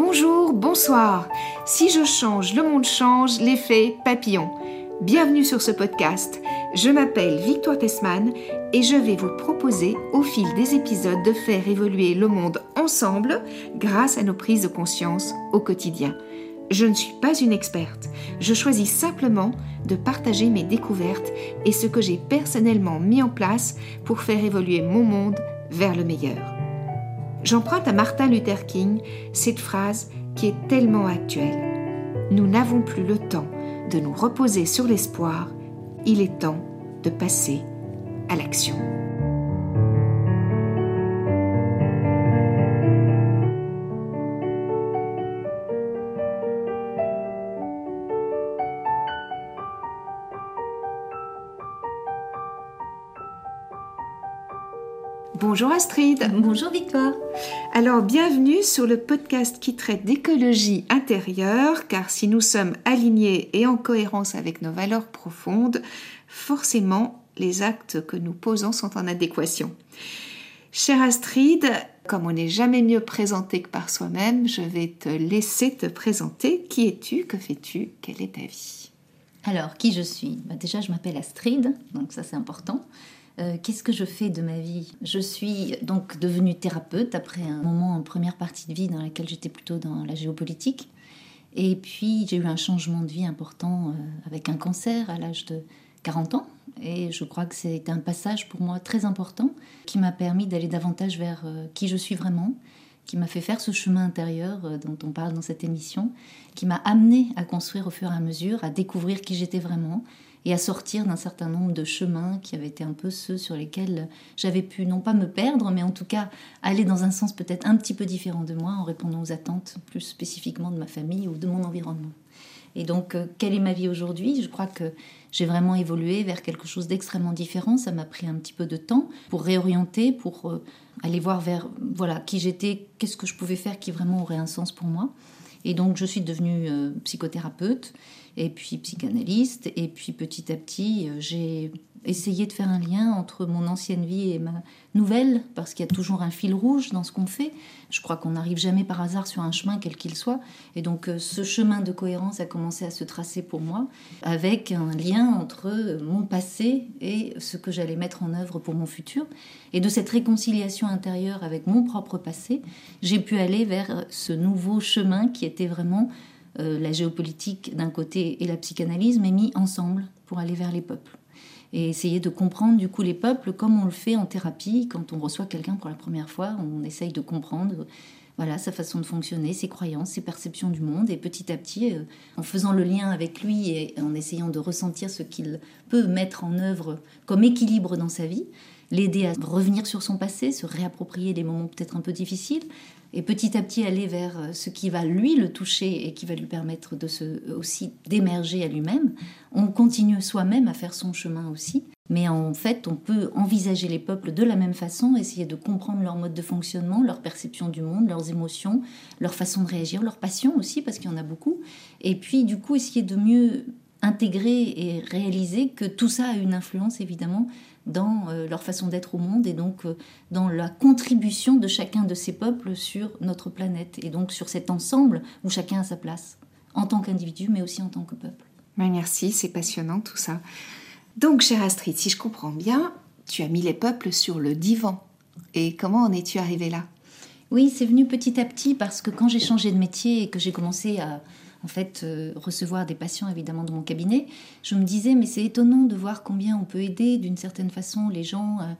bonjour, bonsoir. Si je change, le monde change, l'effet papillon. Bienvenue sur ce podcast. Je m'appelle Victoire Tessman et je vais vous proposer au fil des épisodes de faire évoluer le monde ensemble grâce à nos prises de conscience au quotidien. Je ne suis pas une experte. Je choisis simplement de partager mes découvertes et ce que j'ai personnellement mis en place pour faire évoluer mon monde vers le meilleur. J'emprunte à Martin Luther King cette phrase qui est tellement actuelle. Nous n'avons plus le temps de nous reposer sur l'espoir, il est temps de passer à l'action. Bonjour Astrid. Bonjour Victoire. Alors bienvenue sur le podcast qui traite d'écologie intérieure, car si nous sommes alignés et en cohérence avec nos valeurs profondes, forcément les actes que nous posons sont en adéquation. Chère Astrid, comme on n'est jamais mieux présenté que par soi-même, je vais te laisser te présenter. Qui es-tu? Que fais-tu? Quelle est ta vie? Alors, qui je suis? Bah, Déjà, je m'appelle Astrid, donc ça c'est important. Euh, qu'est-ce que je fais de ma vie? Je suis donc devenue thérapeute après un moment en première partie de vie dans laquelle j'étais plutôt dans la géopolitique. Et puis j'ai eu un changement de vie important euh, avec un cancer à l'âge de 40 ans. Et je crois que c'est un passage pour moi très important qui m'a permis d'aller davantage vers euh, qui je suis vraiment, qui m'a fait faire ce chemin intérieur dont on parle dans cette émission, qui m'a amené à construire au fur et à mesure, à découvrir qui j'étais vraiment, et à sortir d'un certain nombre de chemins qui avaient été un peu ceux sur lesquels j'avais pu non pas me perdre, mais en tout cas aller dans un sens peut-être un petit peu différent de moi en répondant aux attentes plus spécifiquement de ma famille ou de mon environnement. Et donc, euh, quelle est ma vie aujourd'hui? Je crois que j'ai vraiment évolué vers quelque chose d'extrêmement différent. Ça m'a pris un petit peu de temps pour réorienter, pour euh, aller voir vers voilà qui j'étais, qu'est-ce que je pouvais faire qui vraiment aurait un sens pour moi. Et donc, je suis devenue euh, psychothérapeute et puis psychanalyste. Et puis petit à petit, euh, j'ai essayé de faire un lien entre mon ancienne vie et ma nouvelle, parce qu'il y a toujours un fil rouge dans ce qu'on fait. Je crois qu'on n'arrive jamais par hasard sur un chemin, quel qu'il soit. Et donc euh, ce chemin de cohérence a commencé à se tracer pour moi, avec un lien entre mon passé et ce que j'allais mettre en œuvre pour mon futur. Et de cette réconciliation intérieure avec mon propre passé, j'ai pu aller vers ce nouveau chemin qui était vraiment la géopolitique d'un côté et la psychanalyse, mais mis ensemble pour aller vers les peuples. Et essayer de comprendre du coup les peuples comme on le fait en thérapie quand on reçoit quelqu'un pour la première fois, on essaye de comprendre voilà sa façon de fonctionner, ses croyances, ses perceptions du monde, et petit à petit, euh, en faisant le lien avec lui et en essayant de ressentir ce qu'il peut mettre en œuvre comme équilibre dans sa vie, l'aider à revenir sur son passé, se réapproprier des moments peut-être un peu difficiles, et petit à petit aller vers euh, ce qui va lui le toucher et qui va lui permettre de se aussi d'émerger à lui-même. On continue soi-même à faire son chemin aussi, mais en fait, on peut envisager les peuples de la même façon, essayer de comprendre leur mode de fonctionnement, leur perception du monde, leurs émotions, leur façon de réagir, leur passion aussi parce qu'il y en a beaucoup, et puis du coup essayer de mieux intégrer et réaliser que tout ça a une influence évidemment dans euh, leur façon d'être au monde et donc euh, dans la contribution de chacun de ces peuples sur notre planète et donc sur cet ensemble où chacun a sa place en tant qu'individu mais aussi en tant que peuple. merci, c'est passionnant tout ça. Donc, chère Astrid, si je comprends bien, tu as mis les peuples sur le divan. Et comment en es-tu arrivée là? Oui, c'est venu petit à petit parce que quand j'ai changé de métier et que j'ai commencé à, en fait euh, recevoir des patients évidemment de mon cabinet, je me disais mais c'est étonnant de voir combien on peut aider d'une certaine façon les gens à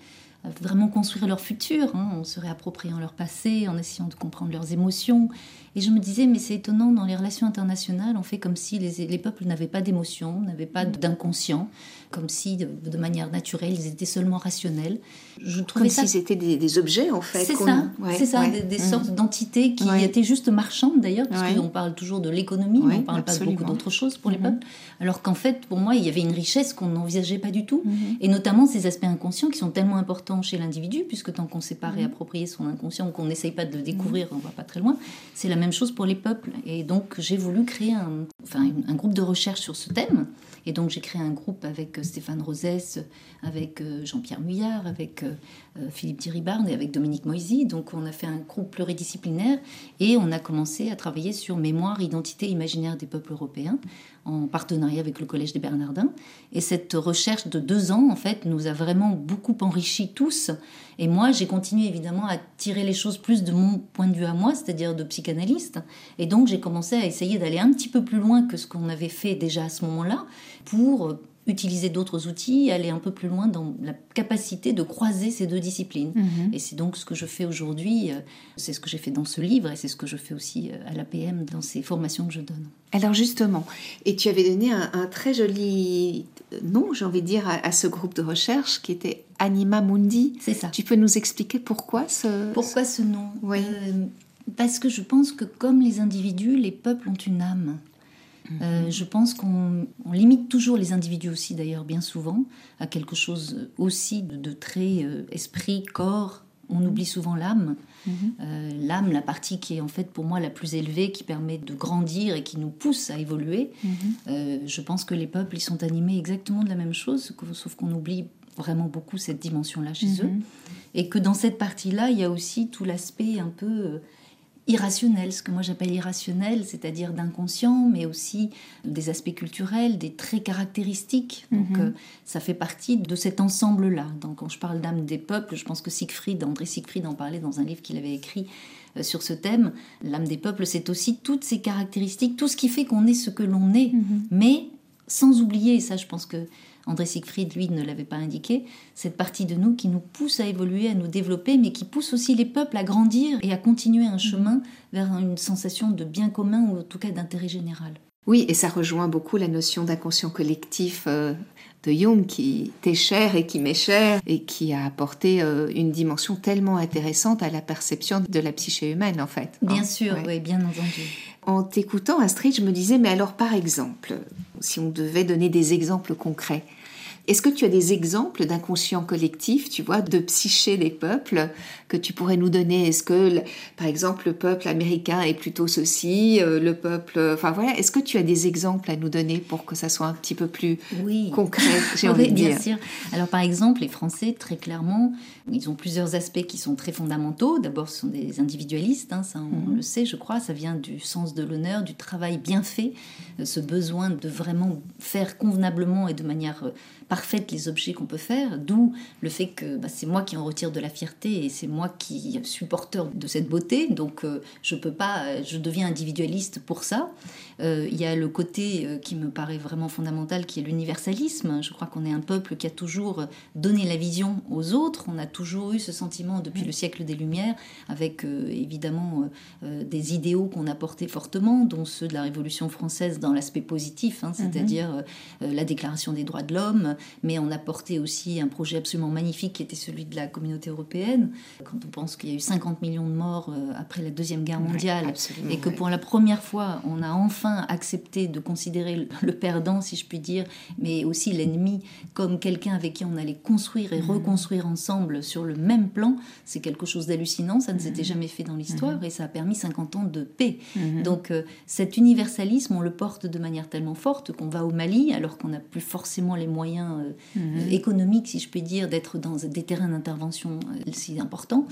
vraiment construire leur futur, hein, en se réappropriant leur passé, en essayant de comprendre leurs émotions. Et je me disais, mais c'est étonnant, dans les relations internationales, on fait comme si les, les peuples n'avaient pas d'émotions, n'avaient pas d'inconscient, comme si de, manière naturelle, ils étaient seulement rationnels. Je trouvais comme ça... s'ils étaient des, objets, en fait. C'est ça, c'est ça, des, mm. sortes d'entités qui étaient juste marchandes, d'ailleurs, parce qu'on parle toujours de l'économie, mais on ne parle pas beaucoup d'autres choses pour les mm-hmm. peuples. Alors qu'en fait, pour moi, il y avait une richesse qu'on n'envisageait pas du tout, mm-hmm. et notamment ces aspects inconscients qui sont tellement importants chez l'individu, puisque tant qu'on ne sait pas mhm. réapproprier son inconscient ou qu'on n'essaye pas de le découvrir, on va pas très loin. C'est la même chose pour les peuples. Et donc j'ai voulu créer un, enfin, un groupe de recherche sur ce thème. Et donc j'ai créé un groupe avec Stéphane Rosès, avec Jean-Pierre Muyard, avec Philippe Diribarne et avec Dominique Moisy. Donc on a fait un groupe pluridisciplinaire et on a commencé à travailler sur mémoire, identité, imaginaire des peuples européens en partenariat avec le Collège des Bernardins. Et cette recherche de deux ans, en fait, nous a vraiment beaucoup enrichis tous. Et moi, j'ai continué évidemment à tirer les choses plus de mon point de vue à moi, c'est-à-dire de psychanalyste. Et donc, j'ai commencé à essayer d'aller un petit peu plus loin que ce qu'on avait fait déjà à ce moment-là pour utiliser d'autres outils, aller un peu plus loin dans la capacité de croiser ces deux disciplines. Mhm. Et c'est donc ce que je fais aujourd'hui, euh, c'est ce que j'ai fait dans ce livre et c'est ce que je fais aussi euh, à l'APM dans ces formations que je donne. Alors justement, et tu avais donné un, très joli nom, j'ai envie de dire, à, ce groupe de recherche qui était Anima Mundi. C'est ça. Tu peux nous expliquer pourquoi ce... Pourquoi ce nom? Oui. Euh, parce que je pense que comme les individus, les peuples ont une âme. Euh, je pense qu'on limite toujours les individus aussi, d'ailleurs, bien souvent, à quelque chose aussi de, très euh, esprit, corps. On oublie souvent l'âme. Mhm. Euh, l'âme, la partie qui est en fait pour moi la plus élevée, qui permet de grandir et qui nous pousse à évoluer. Mhm. je pense que les peuples, ils sont animés exactement de la même chose, sauf qu'on oublie vraiment beaucoup cette dimension-là chez eux. Mhm. Et que dans cette partie-là, il y a aussi tout l'aspect un peu irrationnel, ce que moi j'appelle irrationnel, c'est-à-dire d'inconscient, mais aussi des aspects culturels, des traits caractéristiques. Donc mhm. euh, ça fait partie de cet ensemble-là. Donc quand je parle d'âme des peuples, je pense que Siegfried, André Siegfried en parlait dans un livre qu'il avait écrit euh, sur ce thème. L'âme des peuples, c'est aussi toutes ces caractéristiques, tout ce qui fait qu'on est ce que l'on est, mhm. mais sans oublier, et ça je pense que André Siegfried, lui, ne l'avait pas indiqué, cette partie de nous qui nous pousse à évoluer, à nous développer, mais qui pousse aussi les peuples à grandir et à continuer un chemin vers une sensation de bien commun ou en tout cas d'intérêt général. Oui, et ça rejoint beaucoup la notion d'inconscient collectif euh, de Jung qui t'est cher et qui m'est cher et qui a apporté euh, une dimension tellement intéressante à la perception de la psyché humaine en fait. Bien hein. sûr, oui, bien entendu. En t'écoutant Astrid, je me disais, mais alors par exemple, si on devait donner des exemples concrets, est-ce que tu as des exemples d'inconscient collectif, tu vois, de psyché des peuples que tu pourrais nous donner? Est-ce que, par exemple, le peuple américain est plutôt ceci, euh, le peuple... Enfin voilà, est-ce que tu as des exemples à nous donner pour que ça soit un petit peu plus concret, j'ai envie de dire? bien sûr. Alors par exemple, les Français, très clairement, ils ont plusieurs aspects qui sont très fondamentaux. D'abord, ce sont des individualistes, hein, ça on mhm. le sait, je crois, ça vient du sens de l'honneur, du travail bien fait, euh, ce besoin de vraiment faire convenablement et de manière euh, parfaite les objets qu'on peut faire, d'où le fait que bah, c'est moi qui en retire de la fierté et c'est moi qui suis porteur de cette beauté, donc euh, je peux pas, euh, je deviens individualiste pour ça. Euh, il y a le côté qui me paraît vraiment fondamental, qui est l'universalisme. Je crois qu'on est un peuple qui a toujours donné la vision aux autres. On a toujours eu ce sentiment depuis le siècle des Lumières, avec évidemment des idéaux qu'on a portés fortement, dont ceux de la Révolution française dans l'aspect positif, hein, c'est-à-dire la Déclaration des droits de l'homme, mais on a porté aussi un projet absolument magnifique qui était celui de la communauté européenne. Quand on pense qu'il y a eu 50 millions de morts euh, après la Deuxième Guerre mondiale et que pour la première fois, on a enfin accepté de considérer le perdant, si je puis dire, mais aussi l'ennemi comme quelqu'un avec qui on allait construire et mhm. reconstruire ensemble sur le même plan, c'est quelque chose d'hallucinant. Ça ne s'était mhm. jamais fait dans l'histoire mhm. et ça a permis 50 ans de paix. Donc euh, cet universalisme, on le porte de manière tellement forte qu'on va au Mali alors qu'on n'a plus forcément les moyens euh, mhm. économique, si je puis dire, d'être dans des terrains d'intervention euh, si importants,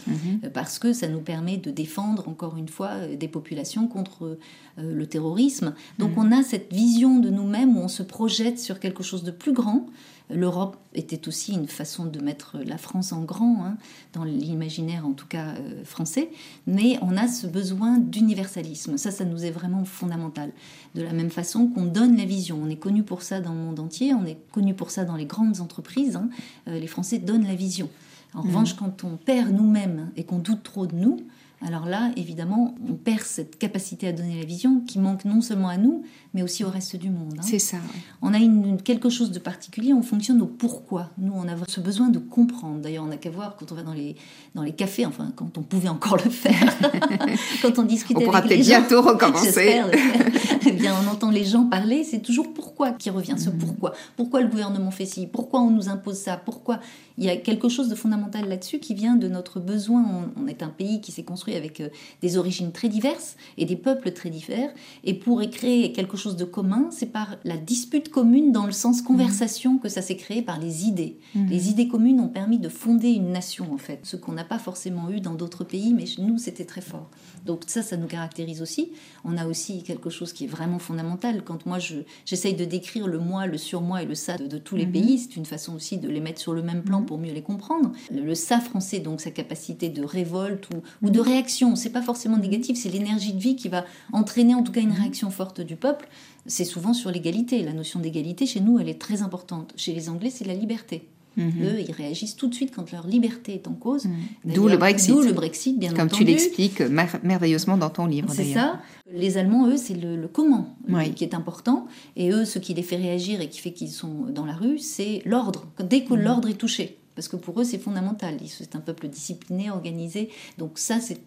parce que ça nous permet de défendre, encore une fois, des populations contre le terrorisme. Donc mhm. on a cette vision de nous-mêmes où on se projette sur quelque chose de plus grand, L'Europe était aussi une façon de mettre la France en grand, hein, dans l'imaginaire en tout cas euh, français, mais on a ce besoin d'universalisme. Ça, ça nous est vraiment fondamental. De la même façon qu'on donne la vision. On est connu pour ça dans le monde entier, on est connu pour ça dans les grandes entreprises. Hein. Euh, les Français donnent la vision. En mmh. revanche, quand on perd nous-mêmes et qu'on doute trop de nous, alors là, évidemment, on perd cette capacité à donner la vision qui manque non seulement à nous, mais aussi au reste du monde. Hein. C'est ça. On a une, quelque chose de particulier, on fonctionne au pourquoi. Nous, on a ce besoin de comprendre. D'ailleurs, on n'a qu'à voir quand on va dans les, dans les cafés, enfin, quand on pouvait encore le faire, quand on discutait on avec les gens. On pourra peut-être bientôt recommencer. eh bien, on entend les gens parler, c'est toujours pourquoi qui revient, ce mm. pourquoi. Pourquoi le gouvernement fait ci? Pourquoi on nous impose ça? Pourquoi? Il y a quelque chose de fondamental là-dessus qui vient de notre besoin. On, est un pays qui s'est construit avec euh, des origines très diverses et des peuples très divers. Et pour créer quelque chose de commun, c'est par la dispute commune dans le sens conversation que ça s'est créé par les idées. Mhm. Les idées communes ont permis de fonder une nation, en fait, ce qu'on n'a pas forcément eu dans d'autres pays, mais chez nous, c'était très fort. Donc ça, ça nous caractérise aussi. On a aussi quelque chose qui est vraiment fondamental. Quand moi, j'essaye de décrire le moi, le surmoi et le ça de, tous les mhm. pays, c'est une façon aussi de les mettre sur le même plan mhm. pour mieux les comprendre. Le, ça français, donc sa capacité de révolte ou, de réaction, c'est pas forcément négatif, c'est l'énergie de vie qui va entraîner en tout cas une réaction forte du peuple. C'est souvent sur l'égalité. La notion d'égalité, chez nous, elle est très importante. Chez les Anglais, c'est la liberté. Mhm. Eux, ils réagissent tout de suite quand leur liberté est en cause. Mhm. D'où le Brexit. D'où le Brexit, bien Comme tu l'expliques merveilleusement dans ton livre. C'est ça. Les Allemands, eux, c'est le, comment qui est important. Et eux, ce qui les fait réagir et qui fait qu'ils sont dans la rue, c'est l'ordre. Dès que mhm. l'ordre est touché, parce que pour eux c'est fondamental. C'est un peuple discipliné, organisé. Donc ça, c'est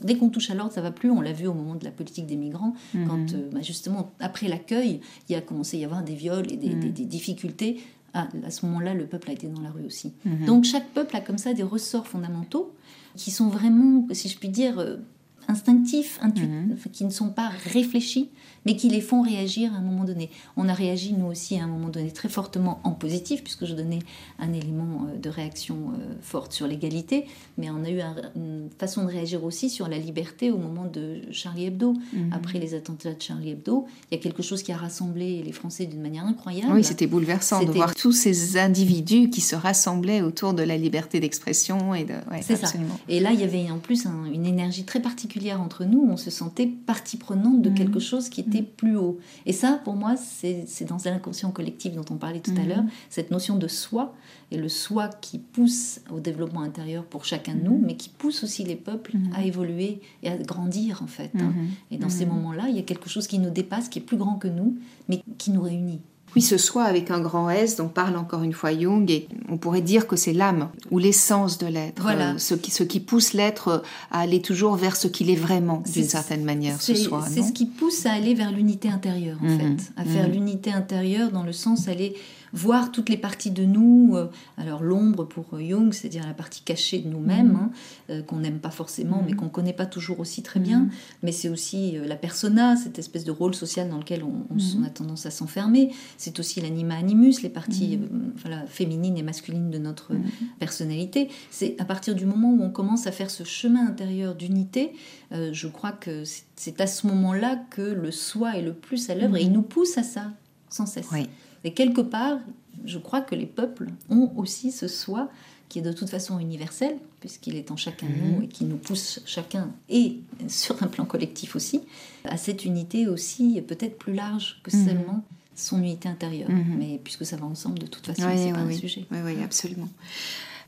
dès qu'on touche à l'ordre, ça va plus. On l'a vu au moment de la politique des migrants, quand euh, bah, justement après l'accueil, il a commencé à y avoir des viols et des difficultés ah, à ce moment-là, le peuple a été dans la rue aussi. Mhm. Donc chaque peuple a comme ça des ressorts fondamentaux qui sont vraiment, si je puis dire, euh, instinctifs, mhm. qui ne sont pas réfléchis, mais qui les font réagir à un moment donné. On a réagi, nous aussi, à un moment donné, très fortement en positif, puisque je donnais un élément euh, de réaction euh, forte sur l'égalité, mais on a eu une façon de réagir aussi sur la liberté au moment de Charlie Hebdo. Mhm. Après les attentats de Charlie Hebdo, il y a quelque chose qui a rassemblé les Français d'une manière incroyable. Oui, c'était bouleversant de voir tous ces individus qui se rassemblaient autour de la liberté d'expression et de... C'est ça. Et là, il y avait en plus une énergie très particulière entre nous, on se sentait partie prenante de mhm. quelque chose qui était plus haut. Et ça, pour moi, c'est dans l'inconscient collectif dont on parlait tout à mhm. l'heure, cette notion de soi, et le soi qui pousse au développement intérieur pour chacun de nous, mais qui pousse aussi les peuples à évoluer et à grandir, en fait. Hein. Et dans ces moments-là, il y a quelque chose qui nous dépasse, qui est plus grand que nous, mais qui nous réunit. Oui, ce soi avec un grand S dont parle encore une fois Jung, et on pourrait dire que c'est l'âme ou l'essence de l'être, voilà. Euh, ce, qui, ce qui pousse l'être à aller toujours vers ce qu'il est vraiment, d'une certaine manière, ce soi. C'est ce qui pousse à aller vers l'unité intérieure, en mhm. fait, à faire mhm. l'unité intérieure dans le sens aller voir toutes les parties de nous. Euh, alors l'ombre pour Jung, c'est-à-dire la partie cachée de nous-mêmes, mhm. hein, euh, qu'on n'aime pas forcément, mais mhm. qu'on ne connaît pas toujours aussi très bien. Mhm. Mais c'est aussi euh, la persona, cette espèce de rôle social dans lequel on, a tendance à s'enfermer. C'est aussi l'anima animus, les parties voilà, féminines et masculines de notre personnalité. C'est à partir du moment où on commence à faire ce chemin intérieur d'unité, je crois que c'est à ce moment-là que le soi est le plus à l'œuvre et il nous pousse à ça sans cesse. Oui. Et quelque part, je crois que les peuples ont aussi ce soi qui est de toute façon universel, puisqu'il est en chacun de nous mhm. et qui nous pousse chacun, et sur un plan collectif aussi, à cette unité aussi peut-être plus large que mhm. seulement son unité intérieure. Mhm. Mais puisque ça va ensemble, de toute façon, c'est pas un sujet. Oui, oui, absolument.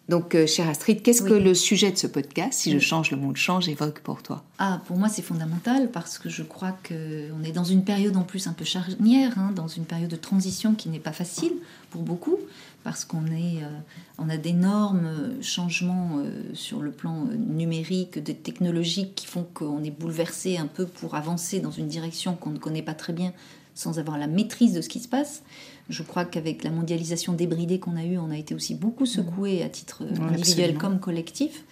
Donc, euh, chère Astrid, qu'est-ce que le sujet de ce podcast, Si je change, le monde change, évoque pour toi? Ah, pour moi, c'est fondamental parce que je crois qu'on est dans une période en plus un peu charnière, hein, dans une période de transition qui n'est pas facile pour beaucoup, parce qu'on est, euh, on a d'énormes changements euh, sur le plan numérique, des technologiques qui font qu'on est bouleversé un peu pour avancer dans une direction qu'on ne connaît pas très bien sans avoir la maîtrise de ce qui se passe. Je crois qu'avec la mondialisation débridée qu'on a eue, on a été aussi beaucoup secoué à titre individuel comme collectif,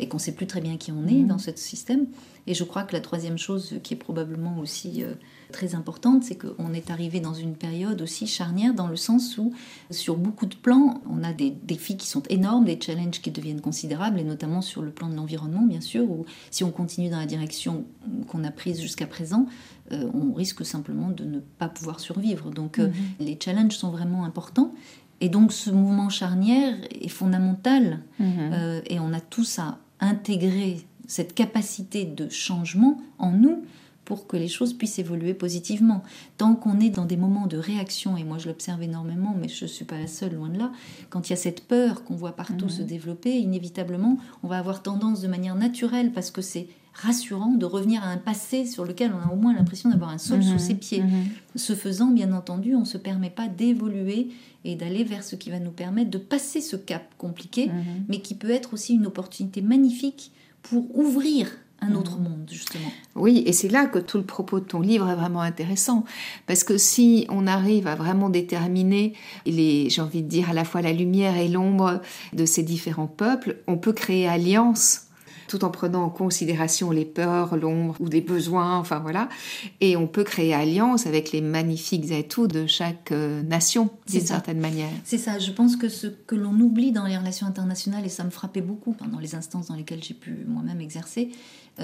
et qu'on ne sait plus très bien qui on est mm. dans ce système. Et je crois que la troisième chose qui est probablement aussi euh, très importante, c'est qu'on est arrivé dans une période aussi charnière dans le sens où, sur beaucoup de plans, on a des défis qui sont énormes, des challenges qui deviennent considérables, et notamment sur le plan de l'environnement, bien sûr, où si on continue dans la direction qu'on a prise jusqu'à présent, euh, on risque simplement de ne pas pouvoir survivre. Donc euh, mhm. les challenges sont vraiment importants. Et donc ce mouvement charnière est fondamental mhm. euh, et on a tous à intégrer cette capacité de changement en nous pour que les choses puissent évoluer positivement. Tant qu'on est dans des moments de réaction, et moi je l'observe énormément, mais je ne suis pas la seule, loin de là, quand il y a cette peur qu'on voit partout mhm. se développer, inévitablement, on va avoir tendance de manière naturelle, parce que c'est rassurant de revenir à un passé sur lequel on a au moins l'impression d'avoir un sol sous mhm. ses pieds. Mhm. Ce faisant, bien entendu, on ne se permet pas d'évoluer et d'aller vers ce qui va nous permettre de passer ce cap compliqué, mhm. mais qui peut être aussi une opportunité magnifique pour ouvrir un autre monde, justement. Oui, et c'est là que tout le propos de ton livre est vraiment intéressant. Parce que si on arrive à vraiment déterminer, les, j'ai envie de dire, à la fois la lumière et l'ombre de ces différents peuples, on peut créer alliance tout en prenant en considération les peurs, l'ombre ou des besoins, enfin voilà. Et on peut créer alliance avec les magnifiques atouts de chaque euh, nation, d'une certaine manière. C'est ça, je pense que ce que l'on oublie dans les relations internationales, et ça me frappait beaucoup pendant les instances dans lesquelles j'ai pu moi-même exercer,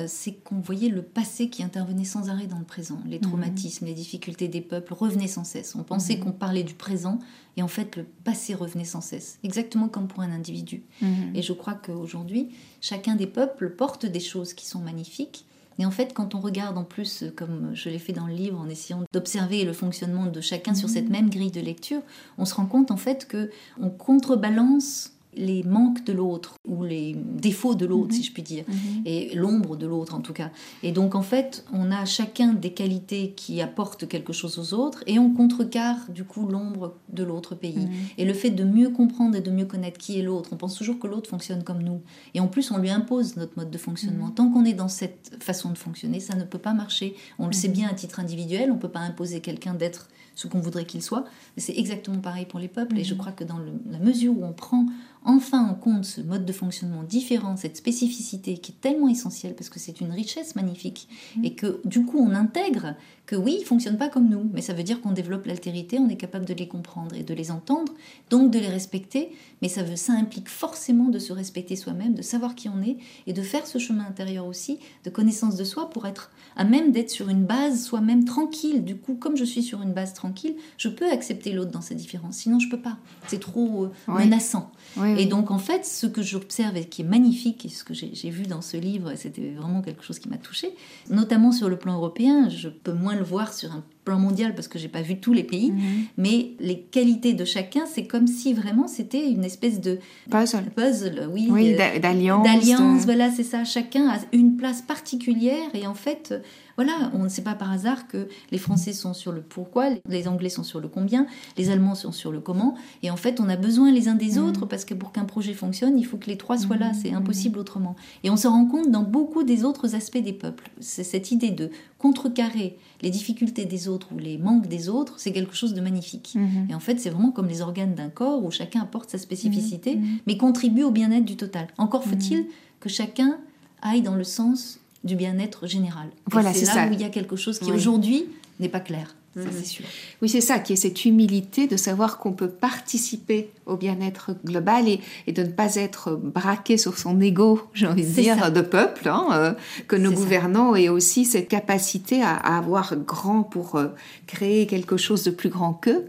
c'est qu'on voyait le passé qui intervenait sans arrêt dans le présent. Les mhm. traumatismes, les difficultés des peuples revenaient sans cesse. On pensait mhm. qu'on parlait du présent et en fait le passé revenait sans cesse, exactement comme pour un individu. Mhm. Et je crois qu'aujourd'hui, chacun des peuples porte des choses qui sont magnifiques. Et en fait, quand on regarde en plus, comme je l'ai fait dans le livre, en essayant d'observer le fonctionnement de chacun sur cette même grille de lecture, on se rend compte en fait que on contrebalance les manques de l'autre ou les défauts de l'autre, si mhm. je puis dire, mhm. et l'ombre de l'autre en tout cas. Et donc en fait, on a chacun des qualités qui apportent quelque chose aux autres et on contrecarre du coup l'ombre de l'autre pays. Mhm. Et le fait de mieux comprendre et de mieux connaître qui est l'autre, on pense toujours que l'autre fonctionne comme nous. Et en plus, on lui impose notre mode de fonctionnement. Tant qu'on est dans cette façon de fonctionner, ça ne peut pas marcher. On le sait bien à titre individuel, on ne peut pas imposer quelqu'un d'être ce qu'on voudrait qu'il soit. C'est exactement pareil pour les peuples. Et je crois que dans la mesure où on prend enfin en compte ce mode de fonctionnement différent, cette spécificité qui est tellement essentielle parce que c'est une richesse magnifique mm. et que du coup on intègre que oui, ils ne fonctionnent pas comme nous, mais ça veut dire qu'on développe l'altérité, on est capable de les comprendre et de les entendre, donc de les respecter, mais ça, veut, ça implique forcément de se respecter soi-même, de savoir qui on est et de faire ce chemin intérieur aussi de connaissance de soi pour être à même d'être sur une base soi-même tranquille. Du coup, comme je suis sur une base tranquille, je peux accepter l'autre dans sa différence, sinon je peux pas. C'est trop euh, menaçant. Et donc en fait, ce que j'observe et qui est magnifique, et ce que j'ai vu dans ce livre, c'était vraiment quelque chose qui m'a touchée, notamment sur le plan européen, je peux moins le voir sur un plan mondial parce que j'ai pas vu tous les pays, mhm. mais les qualités de chacun, c'est comme si vraiment c'était une espèce de puzzle, puzzle oui, oui d'alliance, d'alliance, voilà, c'est ça. Chacun a une place particulière et en fait, voilà, on ne sait pas par hasard que les Français sont sur le pourquoi, les Anglais sont sur le combien, les Allemands sont sur le comment, et en fait, on a besoin les uns des mhm. autres parce que pour qu'un projet fonctionne, il faut que les trois soient là, mhm. c'est impossible autrement. Et on se rend compte dans beaucoup des autres aspects des peuples, c'est cette idée de contrecarrer les difficultés des autres ou les manques des autres, c'est quelque chose de magnifique. Mhm. Et en fait, c'est vraiment comme les organes d'un corps où chacun apporte sa spécificité, mhm. Mhm. mais contribue au bien-être du total. Encore faut-il que chacun aille dans le sens du bien-être général. Voilà, c'est là où il y a quelque chose qui aujourd'hui n'est pas clair. Ça, c'est sûr. Oui, c'est ça, qui est cette humilité de savoir qu'on peut participer au bien-être global et, et, de ne pas être braqué sur son ego, j'ai envie de dire, de peuple, hein, euh, que nos gouvernants aient aussi cette capacité à, à avoir grand pour euh, créer quelque chose de plus grand qu'eux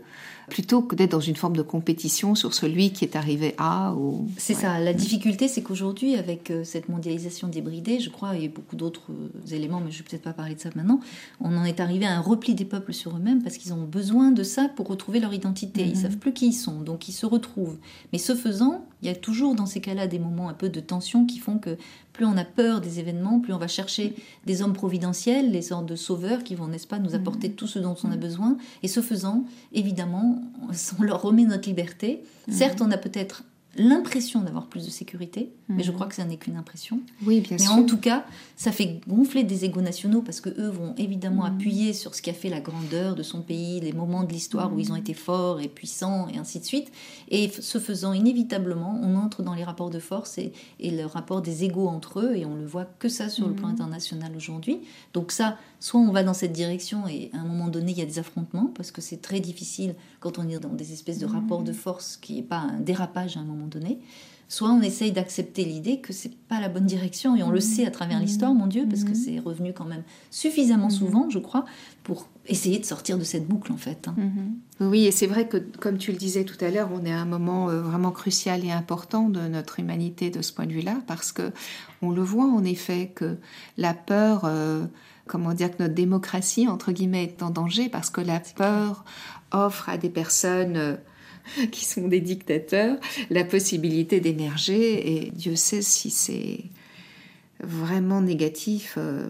plutôt que d'être dans une forme de compétition sur celui qui est arrivé à ou... C'est ça. La difficulté, c'est qu'aujourd'hui, avec euh, cette mondialisation débridée, je crois, et beaucoup d'autres euh, éléments, mais je ne vais peut-être pas parler de ça maintenant, on en est arrivé à un repli des peuples sur eux-mêmes parce qu'ils ont besoin de ça pour retrouver leur identité. Ils ne mhm. savent plus qui ils sont, donc ils se retrouvent. Mais ce faisant, il y a toujours dans ces cas-là des moments un peu de tension qui font que plus on a peur des événements, plus on va chercher des hommes providentiels, les sortes de sauveurs qui vont, n'est-ce pas, nous apporter mhm. tout ce dont on a besoin. Et ce faisant, évidemment, on leur remet notre liberté. Mhm. Certes, on a peut-être l'impression d'avoir plus de sécurité, mais je mhm. crois que ça n'est qu'une impression. Oui, bien mais en tout cas, ça fait gonfler des égos nationaux parce que eux vont évidemment mhm. appuyer sur ce qui a fait la grandeur de son pays, les moments de l'histoire où ils ont mhm. été forts et puissants et ainsi de suite. Et ce faisant, inévitablement, on entre dans les rapports de force et, et le rapport des égos entre eux et on le voit que ça sur le plan international aujourd'hui. Donc ça, soit on va dans cette direction et à un moment donné, il y a des affrontements parce que c'est très difficile quand on est dans des espèces de rapports de force qui n'est pas un dérapage à un moment donné, soit on essaye d'accepter l'idée que c'est pas la bonne direction et on le sait à travers l'histoire, mon Dieu, parce que mhm. c'est revenu quand même suffisamment mhm. souvent, je crois, pour essayer de sortir de cette boucle en fait. Hein. Oui, et c'est vrai que comme tu le disais tout à l'heure, on est à un moment euh, vraiment crucial et important de notre humanité de ce point de vue-là, parce que on le voit en effet que la peur euh, comment dire que notre démocratie entre guillemets est en danger parce que la peur offre à des personnes euh, qui sont des dictateurs, la possibilité d'émerger. Et Dieu sait si c'est vraiment négatif euh,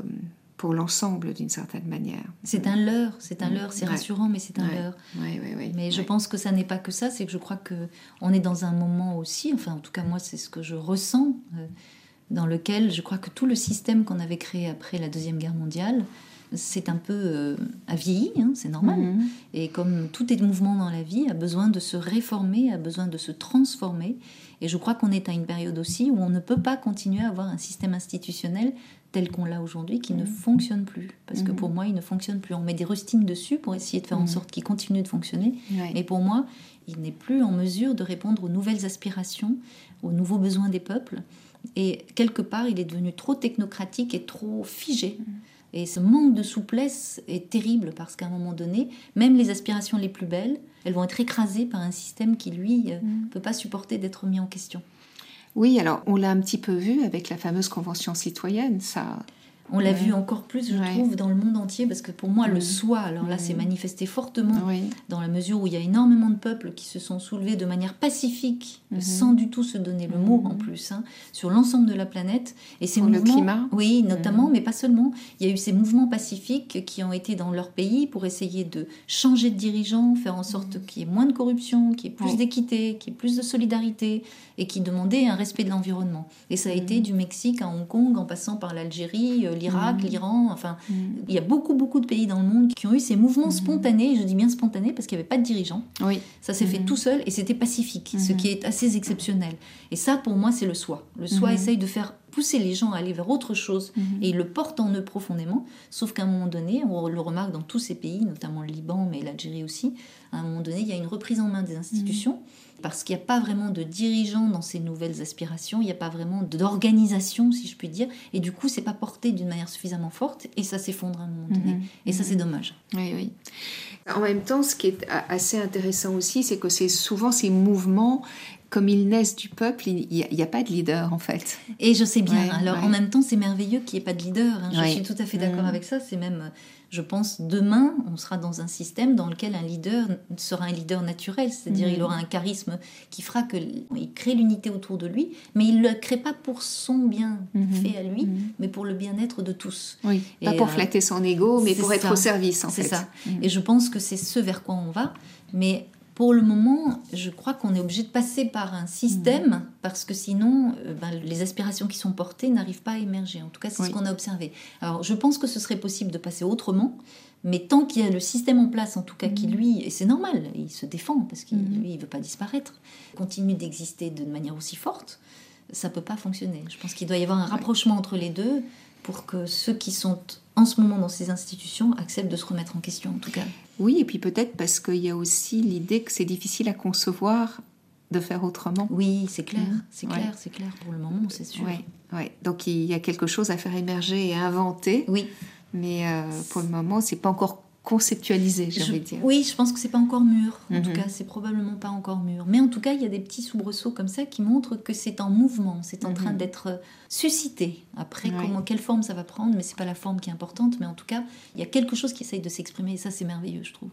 pour l'ensemble d'une certaine manière. C'est un leurre, c'est un leurre, c'est rassurant, mais c'est un leurre. mais je pense que ça n'est pas que ça, c'est que je crois que on est dans un moment aussi, enfin en tout cas moi c'est ce que je ressens. Euh, dans lequel je crois que tout le système qu'on avait créé après la Deuxième Guerre mondiale, c'est un peu euh, a vieilli, hein, c'est normal. Mhm. Et comme tout est mouvement dans la vie, a besoin de se réformer, a besoin de se transformer. Et je crois qu'on est à une période aussi où on ne peut pas continuer à avoir un système institutionnel tel qu'on l'a aujourd'hui qui ne Mhm. fonctionne plus. Parce que Mhm. pour moi, il ne fonctionne plus. On met des rustines dessus pour essayer de faire en sorte qu'il continue de fonctionner. Ouais. Mais pour moi, il n'est plus en mesure de répondre aux nouvelles aspirations, aux nouveaux besoins des peuples. Et quelque part, il est devenu trop technocratique et trop figé. Et ce manque de souplesse est terrible parce qu'à un moment donné, même les aspirations les plus belles, elles vont être écrasées par un système qui, lui, ne Mm. peut pas supporter d'être mis en question. Oui, alors on l'a un petit peu vu avec la fameuse convention citoyenne, ça. On l'a Ouais. vu encore plus, je Ouais. trouve, dans le monde entier, parce que pour moi, le Mm. soi, alors là, Mm. c'est manifesté fortement dans la mesure où il y a énormément de peuples qui se sont soulevés de manière pacifique, Mhm. sans du tout se donner le mot Mhm. en plus, hein, sur l'ensemble de la planète. Et ces Pour le mouvements, climat oui, notamment, Mhm. mais pas seulement. Il y a eu ces mouvements pacifiques qui ont été dans leur pays pour essayer de changer de dirigeants, faire en sorte qu'il y ait moins de corruption, qu'il y ait plus d'équité, qu'il y ait plus de solidarité, et qui demandaient un respect de l'environnement. Et ça a été du Mexique à Hong Kong, en passant par l'Algérie, euh, l'Irak, Mhm. l'Iran, enfin, Mm. il y a beaucoup, beaucoup de pays dans le monde qui ont eu ces mouvements Mhm. spontanés, je dis bien spontanés parce qu'il n'y avait pas de dirigeants. Oui. Ça s'est fait Mhm. tout seul et c'était pacifique, ce Mhm. qui est assez exceptionnel. Et ça, pour moi, c'est le soi. Le soi Mhm. essaye de faire pousser les gens à aller vers autre chose Mhm. et ils le portent en eux profondément. Sauf qu'à un moment donné, on le remarque dans tous ces pays, notamment le Liban, mais l'Algérie aussi, à un moment donné, il y a une reprise en main des institutions. Parce qu'il n'y a pas vraiment de dirigeants dans ces nouvelles aspirations, il n'y a pas vraiment d'organisation, si je puis dire, et du coup, c'est pas porté d'une manière suffisamment forte, et ça s'effondre à un moment donné. Mhm. Et ça, Mhm. c'est dommage. Oui, oui. En même temps, ce qui est a- assez intéressant aussi, c'est que c'est souvent ces mouvements, comme ils naissent du peuple, il n'y a, il y a pas de leader en fait. Et je sais bien, Ouais, alors ouais. en même temps, c'est merveilleux qu'il n'y ait pas de leader. hein. Je Ouais. suis tout à fait d'accord Mhm. avec ça. C'est même, je pense, demain, on sera dans un système dans lequel un leader sera un leader naturel, c'est-à-dire Mhm. il aura un charisme qui fera que il crée l'unité autour de lui, mais il ne le crée pas pour son bien Mhm. fait à lui, Mhm. mais pour le bien-être de tous. Oui. Pas pour euh, flatter son ego, mais c'est pour être au service en C'est fait. ça. Mhm. Et je pense que c'est ce vers quoi on va. Mais pour le moment, je crois qu'on est obligé de passer par un système Mhm. parce que sinon, euh, ben, les aspirations qui sont portées n'arrivent pas à émerger. En tout cas, c'est Oui. ce qu'on a observé. Alors, je pense que ce serait possible de passer autrement. Mais tant qu'il y a le système en place, en tout cas, qui Mhm. lui, et c'est normal, il se défend parce qu'il lui, il veut pas disparaître, continue d'exister de manière aussi forte, ça peut pas fonctionner. Je pense qu'il doit y avoir un rapprochement entre les deux pour que ceux qui sont en ce moment dans ces institutions acceptent de se remettre en question, en tout cas. Oui, et puis peut-être parce qu'il y a aussi l'idée que c'est difficile à concevoir de faire autrement. Oui, c'est clair, Mhm. c'est Ouais. clair, c'est clair pour le moment, c'est sûr. Ouais, ouais. Donc il y a quelque chose à faire émerger et à inventer, Oui, mais euh, pour le moment, c'est pas encore conceptualisé, j'ai envie de dire. oui, je pense que c'est pas encore mûr. En Mhm. tout cas, c'est probablement pas encore mûr. Mais en tout cas, il y a des petits soubresauts comme ça qui montrent que c'est en mouvement, c'est en train Mhm. d'être euh, suscité. Après, comment, quelle forme ça va prendre, mais c'est pas la forme qui est importante. Mais en tout cas, il y a quelque chose qui essaye de s'exprimer et ça, c'est merveilleux, je trouve.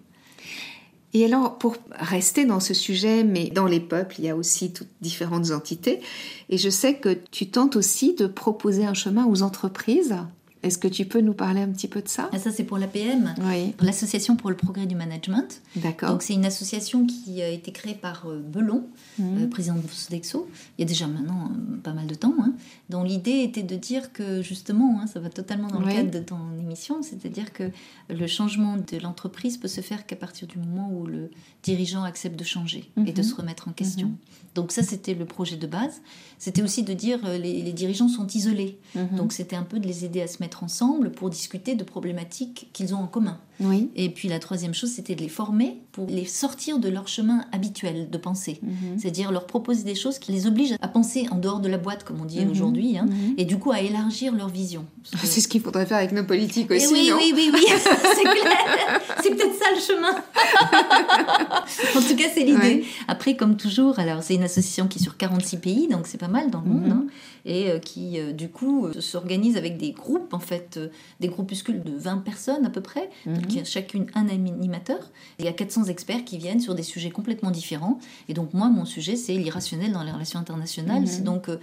Et alors, pour rester dans ce sujet, mais dans les peuples, il y a aussi toutes différentes entités. Et je sais que tu tentes aussi de proposer un chemin aux entreprises. Est-ce que tu peux nous parler un petit peu de ça? Et ça, c'est pour l'APM, Oui, l'Association pour le progrès du management. d'accord. Donc, c'est une association qui a été créée par euh, Belon, Mhm. euh, président de Sodexo, il y a déjà maintenant euh, pas mal de temps, hein, dont l'idée était de dire que justement, hein, ça va totalement dans le cadre de ton émission, c'est-à-dire que le changement de l'entreprise peut se faire qu'à partir du moment où le dirigeant accepte de changer et de Mhm. se remettre en question. Mhm. Donc ça, c'était le projet de base. C'était aussi de dire euh, les, les dirigeants sont isolés. Mhm. Donc c'était un peu de les aider à se mettre ensemble pour discuter de problématiques qu'ils ont en commun. oui. Et puis la troisième chose, c'était de les former pour les sortir de leur chemin habituel de pensée. Mhm. C'est-à-dire leur proposer des choses qui les obligent à penser en dehors de la boîte, comme on dit Mhm. aujourd'hui, hein, et du coup à élargir leur vision. Que- C'est ce qu'il faudrait faire avec nos politiques aussi, oui, non oui, oui, oui, c'est clair. C'est peut-être ça le chemin. en tout cas, c'est l'idée. Ouais. Après, comme toujours, alors c'est une association qui est sur 46 pays, donc c'est pas mal dans le monde, Mhm. hein, et euh, qui, euh, du coup, euh, s'organise avec des groupes, en fait, euh, des groupuscules de 20 personnes à peu près, Mhm. qui a chacune un animateur. Il y a 400 experts qui viennent sur des sujets complètement différents. Et donc, moi, mon sujet, c'est l'irrationnel dans les relations internationales. Mhm. C'est donc euh,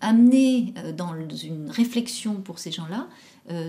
amener dans une réflexion pour ces gens-là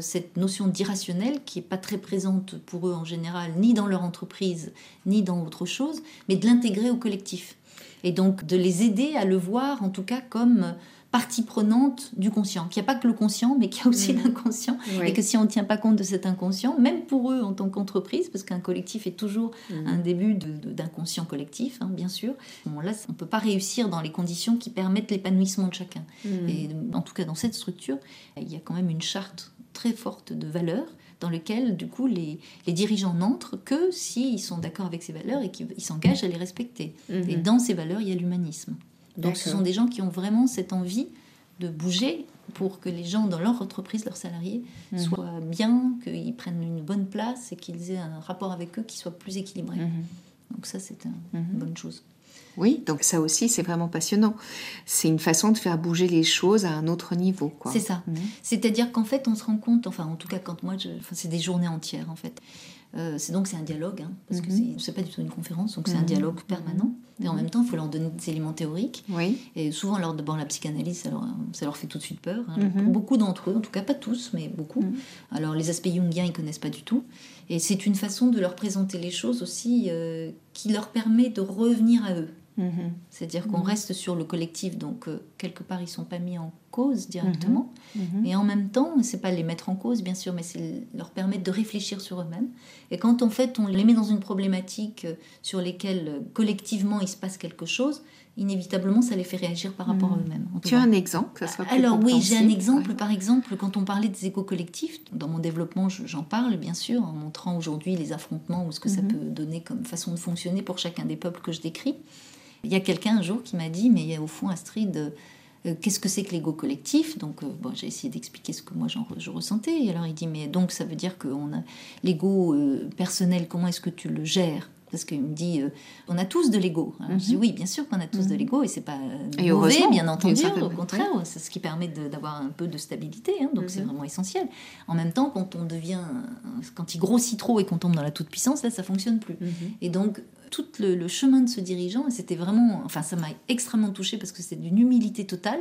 cette notion d'irrationnel qui n'est pas très présente pour eux en général, ni dans leur entreprise, ni dans autre chose, mais de l'intégrer au collectif. Et donc de les aider à le voir en tout cas comme partie prenante du conscient. Qu'il n'y a pas que le conscient, mais qu'il y a aussi Mhm. l'inconscient. Et que si on ne tient pas compte de cet inconscient, même pour eux en tant qu'entreprise, parce qu'un collectif est toujours Mhm. un début d'inconscient collectif, hein, bien sûr, bon, là, on ne peut pas réussir dans les conditions qui permettent l'épanouissement de chacun. Mhm. Et en tout cas, dans cette structure, il y a quand même une charte très forte de valeurs dans lequel, du coup, les, les dirigeants n'entrent que s'ils sont d'accord avec ces valeurs et qu'ils ils s'engagent à les respecter. Mhm. Et dans ces valeurs, il y a l'humanisme. Donc ce sont des gens qui ont vraiment cette envie de bouger pour que les gens dans leur entreprise, leurs salariés, Mhm. soient bien, qu'ils prennent une bonne place et qu'ils aient un rapport avec eux qui soit plus équilibré. Mhm. Donc ça, c'est un- Mhm. une bonne chose. Oui, donc ça aussi, c'est vraiment passionnant. C'est une façon de faire bouger les choses à un autre niveau. C'est ça. Mhm. C'est-à-dire qu'en fait, on se rend compte, enfin en tout cas quand moi, je, enfin, c'est des journées entières en fait. Euh, c'est donc c'est un dialogue, hein, parce que Mhm. c'est- c'est pas du tout une conférence, donc c'est un Mhm. dialogue permanent. Et en même temps, il faut leur donner des éléments théoriques. Oui. Et souvent, leur, d'abord, la psychanalyse, ça leur, ça leur fait tout de suite peur. hein. Pour beaucoup d'entre eux, en tout cas pas tous, mais beaucoup. Mhm. Alors, les aspects jungiens, ils connaissent pas du tout. Et c'est une façon de leur présenter les choses aussi euh, qui leur permet de revenir à eux. Mhm. C'est-à-dire qu'on Mhm. reste sur le collectif, donc euh, quelque part, ils sont pas mis en cause directement. Mhm. Et en même temps, c'est pas les mettre en cause, bien sûr, mais c'est leur permettre de réfléchir sur eux-mêmes. Et quand en fait on les met dans une problématique euh, sur lesquelles euh, collectivement il se passe quelque chose, inévitablement ça les fait réagir par rapport à Mhm. eux-mêmes. Tu as un exemple que ça soit plus Alors oui, j'ai un exemple. ouais. Par exemple, quand on parlait des éco-collectifs, dans mon développement, je- j'en parle bien sûr, en montrant aujourd'hui les affrontements ou ce que ça Mhm. peut donner comme façon de fonctionner pour chacun des peuples que je décris. Il y a quelqu'un un jour qui m'a dit, mais au fond, Astrid, euh, euh, qu'est-ce que c'est que l'ego collectif? Donc, euh, j'ai essayé d'expliquer ce que moi j'en je ressentais. Et alors il dit, mais donc ça veut dire a l'ego personnel, comment est-ce que tu le gères? Parce qu'il me dit, euh, on a tous de l'ego. Alors, Je dis Mhm. oui, bien sûr qu'on a tous de Mhm. l'ego et c'est pas euh, Et mauvais, bien entendu. Au contraire, c'est ce qui permet d'avoir un peu de stabilité. hein, donc c'est Mhm. vraiment essentiel. En même temps, quand on devient, quand il grossit trop et qu'on tombe dans la toute puissance, là, ça fonctionne plus. Et donc, tout le, le chemin de ce dirigeant, c'était vraiment, enfin, ça m'a extrêmement touchée parce que c'est d'une humilité totale.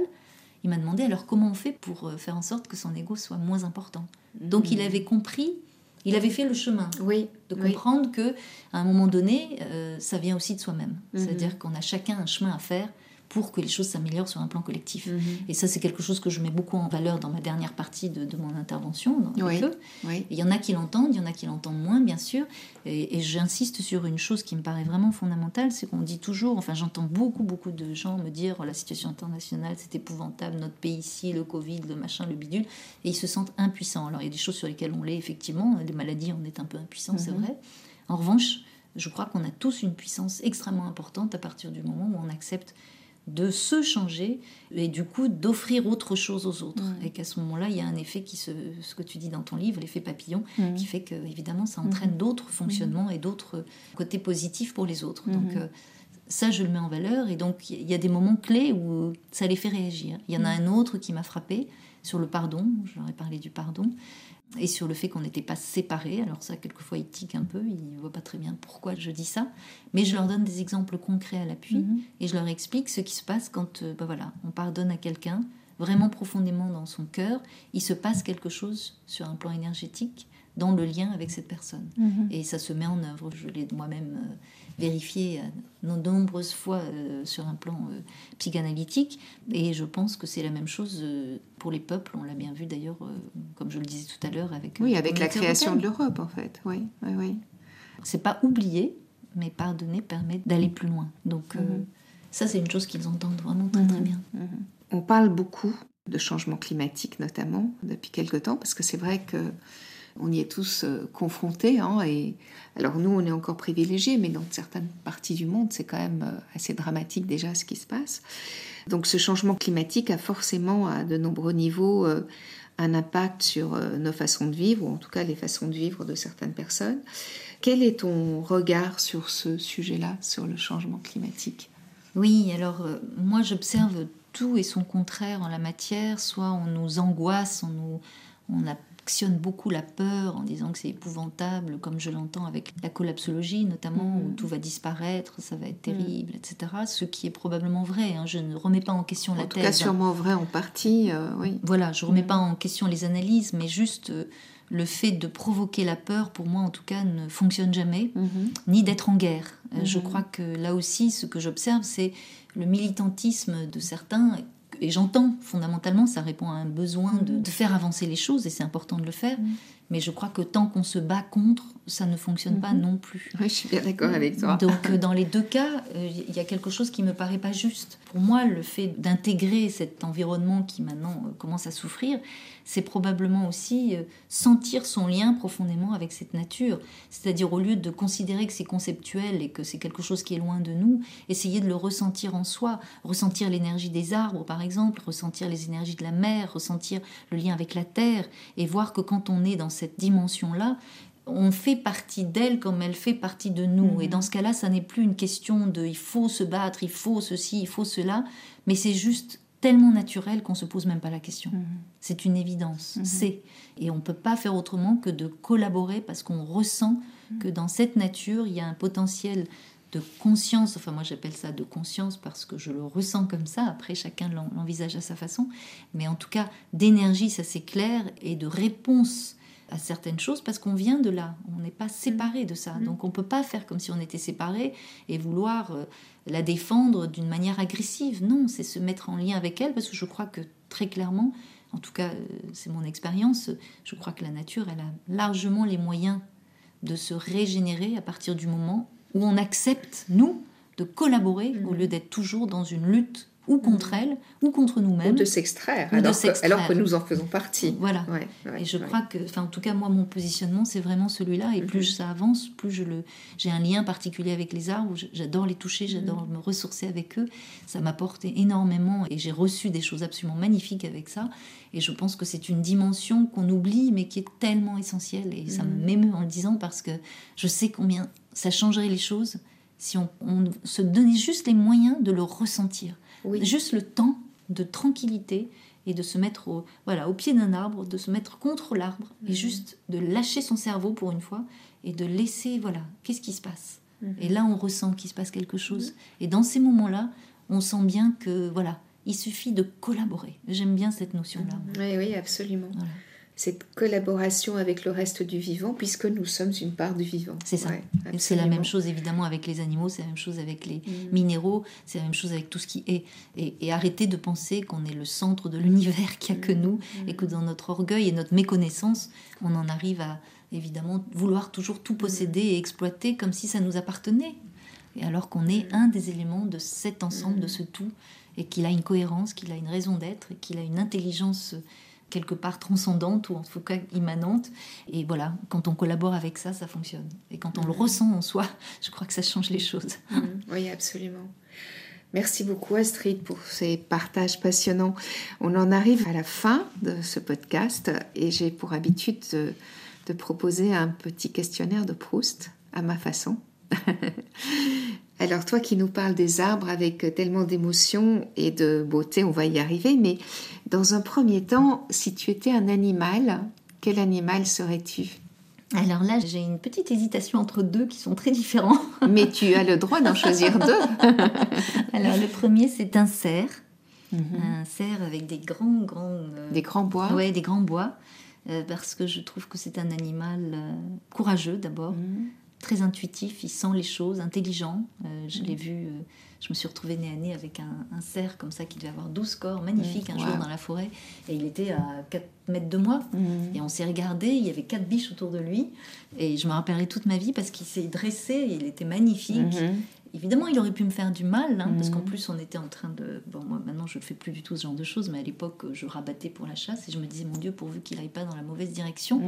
Il m'a demandé alors comment on fait pour euh, faire en sorte que son ego soit moins important? Donc, il avait compris, il avait fait le chemin Oui. de oui. comprendre que à un moment donné, euh, ça vient aussi de soi-même. Mhm. C'est-à-dire qu'on a chacun un chemin à faire pour que les choses s'améliorent sur un plan collectif. Mhm. Et ça, c'est quelque chose que je mets beaucoup en valeur dans ma dernière partie de, de mon intervention dans Oui. avec eux. Oui. Il y en a qui l'entendent, il y en a qui l'entendent moins, bien sûr. Et, et j'insiste sur une chose qui me paraît vraiment fondamentale, c'est qu'on dit toujours, enfin j'entends beaucoup, beaucoup de gens me dire, oh, la situation internationale, c'est épouvantable, notre pays ici, le Covid, le machin, le bidule, et ils se sentent impuissants. Alors il y a des choses sur lesquelles on l'est, effectivement, les maladies, on est un peu impuissant, c'est Mhm. vrai. En revanche, je crois qu'on a tous une puissance extrêmement importante à partir du moment où on accepte de se changer et du coup d'offrir autre chose aux autres. Mhm. Et qu'à ce moment-là, il y a un effet qui se, ce que tu dis dans ton livre, l'effet papillon, Mhm. qui fait que évidemment ça entraîne d'autres fonctionnements et d'autres côtés positifs pour les autres. Donc Mhm. euh, ça, je le mets en valeur et donc il y a des moments clés où ça les fait réagir. Il y en a un autre qui m'a frappé sur le pardon, je leur ai parlé du pardon, et sur le fait qu'on n'était pas séparés. Alors ça, quelquefois, ils tiquent un peu, ils ne voient pas très bien pourquoi je dis ça, mais je leur donne des exemples concrets à l'appui Mhm. et je leur explique ce qui se passe quand bah voilà, on pardonne à quelqu'un vraiment profondément dans son cœur, il se passe quelque chose sur un plan énergétique dans le lien avec cette personne. Mhm. Et ça se met en œuvre. Je l'ai moi-même euh, vérifié euh, de nombreuses fois euh, sur un plan euh, psychanalytique. Et je pense que c'est la même chose pour les peuples. On l'a bien vu d'ailleurs, comme je le disais tout à l'heure, avec, Oui, avec la création de l'Europe, en fait. Oui, oui, oui. C'est pas oublier, mais pardonner permet d'aller plus loin. Donc Mhm. ça, c'est une chose qu'ils entendent vraiment très très Mhm. bien. Mhm. On parle beaucoup de changement climatique, notamment, depuis quelque temps, parce que c'est vrai que on y est tous euh, confrontés. hein, et alors nous, on est encore privilégiés, mais dans certaines parties du monde, c'est quand même euh, assez dramatique déjà ce qui se passe. Donc ce changement climatique a forcément, à de nombreux niveaux, euh, un impact sur nos façons de vivre, ou en tout cas les façons de vivre de certaines personnes. Quel est ton regard sur ce sujet-là, sur le changement climatique? Oui, alors moi j'observe tout et son contraire en la matière. Soit on nous angoisse, on, nous, on actionne beaucoup la peur en disant que c'est épouvantable, comme je l'entends avec la collapsologie notamment, Mhm. où tout va disparaître, ça va être terrible, etc. Ce qui est probablement vrai. hein. Je ne remets pas en question la En tout thèse. cas, sûrement vrai en partie, euh, oui. Voilà, je remets Mhm. pas en question les analyses, mais juste euh, le fait de provoquer la peur, pour moi en tout cas, ne fonctionne jamais ni d'être en guerre. Euh, Je Mhm. crois que là aussi, ce que j'observe, c'est le militantisme de certains Et j'entends fondamentalement, ça répond à un besoin de, de faire avancer les choses et c'est important de le faire. Mais je crois que tant qu'on se bat contre, ça ne fonctionne pas non plus. Oui, je suis bien d'accord avec toi. Donc, euh, dans les deux cas, euh, il y a quelque chose qui me paraît pas juste. Pour moi, le fait d'intégrer cet environnement qui maintenant euh, commence à souffrir, c'est probablement aussi sentir son lien profondément avec cette nature. C'est-à-dire, au lieu de considérer que c'est conceptuel et que c'est quelque chose qui est loin de nous, essayer de le ressentir en soi. Ressentir l'énergie des arbres, par exemple, ressentir les énergies de la mer, ressentir le lien avec la terre, et voir que quand on est dans cette dimension-là, on fait partie d'elle comme elle fait partie de nous. Et mhm. dans ce cas-là, ça n'est plus une question de il faut se battre, il faut ceci, il faut cela, mais c'est juste tellement naturel qu'on se pose même pas la question. Mhm. C'est une évidence, mhm. c'est. Et on ne peut pas faire autrement que de collaborer parce qu'on ressent que dans cette nature, il y a un potentiel de conscience, enfin moi j'appelle ça de conscience parce que je le ressens comme ça, après chacun l'envisage à sa façon, mais en tout cas d'énergie, ça c'est clair, et de réponse à certaines choses parce qu'on vient de là, on n'est pas séparé de ça. Mm. Donc on peut pas faire comme si on était séparé et vouloir euh, la défendre d'une manière agressive. Non, c'est se mettre en lien avec elle parce que je crois que très clairement, en tout cas euh, c'est mon expérience, je crois que la nature, elle a largement les moyens de se régénérer à partir du moment où on accepte, nous, de collaborer au lieu d'être toujours dans une lutte ou contre elle, ou contre nous-mêmes. Ou de s'extraire, alors, alors, que nous en faisons partie. Voilà. et je crois que, enfin, en tout cas, moi, mon positionnement, c'est vraiment celui-là. Et plus mhm. ça avance, plus je le, j'ai un lien particulier avec les arbres. J'adore les toucher, mhm. j'adore me ressourcer avec eux. Ça m'apporte énormément, et j'ai reçu des choses absolument magnifiques avec ça. Et je pense que c'est une dimension qu'on oublie, mais qui est tellement essentielle. Et ça mhm. m'émeut en le disant parce que je sais combien ça changerait les choses si on, on se donnait juste les moyens de le ressentir. Juste le temps de tranquillité et de se mettre au, voilà, au pied d'un arbre, de se mettre contre l'arbre et mhm. juste de lâcher son cerveau pour une fois et de laisser, voilà, qu'est-ce qui se passe? Mhm. Et là, on ressent qu'il se passe quelque chose. Mhm. Et dans ces moments-là, on sent bien que, voilà, il suffit de collaborer. J'aime bien cette notion-là. Oui, oui, absolument cette collaboration avec le reste du vivant, puisque nous sommes une part du vivant. C'est ça. c'est la même chose évidemment avec les animaux, c'est la même chose avec les mm. minéraux, c'est la même chose avec tout ce qui est. Et, arrêter de penser qu'on est le centre de l'univers, qu'il n'y a que mm. nous, et que dans notre orgueil et notre méconnaissance, on en arrive à évidemment vouloir toujours tout posséder et exploiter comme si ça nous appartenait. Et alors qu'on est un des éléments de cet ensemble, de ce tout, et qu'il a une cohérence, qu'il a une raison d'être, et qu'il a une intelligence quelque part transcendante ou en tout cas immanente. Et voilà, quand on collabore avec ça, ça fonctionne. Et quand on le ressent en soi, je crois que ça change les choses. Mm. Oui, absolument. Merci beaucoup Astrid pour ces partages passionnants. On en arrive à la fin de ce podcast et j'ai pour habitude de, de proposer un petit questionnaire de Proust à ma façon. Alors toi qui nous parles des arbres avec tellement d'émotion et de beauté, on va y arriver, mais dans un premier temps, si tu étais un animal, quel animal serais-tu alors là, j'ai une petite hésitation entre deux qui sont très différents. Mais tu as le droit d'en choisir deux. Alors le premier, c'est un cerf. Mhm. Un cerf avec des grands, grands... Euh, des grands bois Oui, des grands bois. Euh, parce que je trouve que c'est un animal euh, courageux d'abord, mhm très intuitif, il sent les choses, intelligent. Je l'ai vu, je me suis retrouvée nez à nez avec un, cerf comme ça qui devait avoir 12 corps, magnifique, un jour dans la forêt. Et il était à 4 mètres de moi. Mmh. Et on s'est regardé, il y avait quatre biches autour de lui. Et je me rappellerai toute ma vie parce qu'il s'est dressé, il était magnifique. Mmh. Évidemment, il aurait pu me faire du mal, hein, parce qu'en mmh. plus, on était en train de. Bon, moi, maintenant, je ne fais plus du tout ce genre de choses, mais à l'époque, je rabattais pour la chasse et je me disais, mon Dieu, pourvu qu'il n'aille pas dans la mauvaise direction.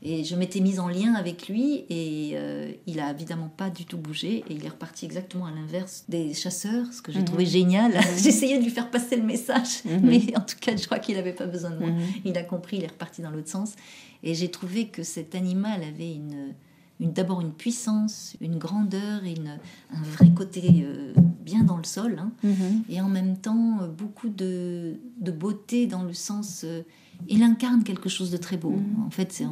Et je m'étais mise en lien avec lui et euh, il a évidemment pas du tout bougé et il est reparti exactement à l'inverse des chasseurs, ce que j'ai mhm. trouvé génial. Mhm. J'essayais de lui faire passer le message, mhm. mais en tout cas, je crois qu'il n'avait pas besoin de moi. Il a compris, il est reparti dans l'autre sens. Et j'ai trouvé que cet animal avait une, une d'abord une puissance, une grandeur et une, un vrai côté euh, bien dans le sol, hein. et en même temps beaucoup de, de, beauté dans le sens euh, il incarne quelque chose de très beau. Mm. En fait, c'est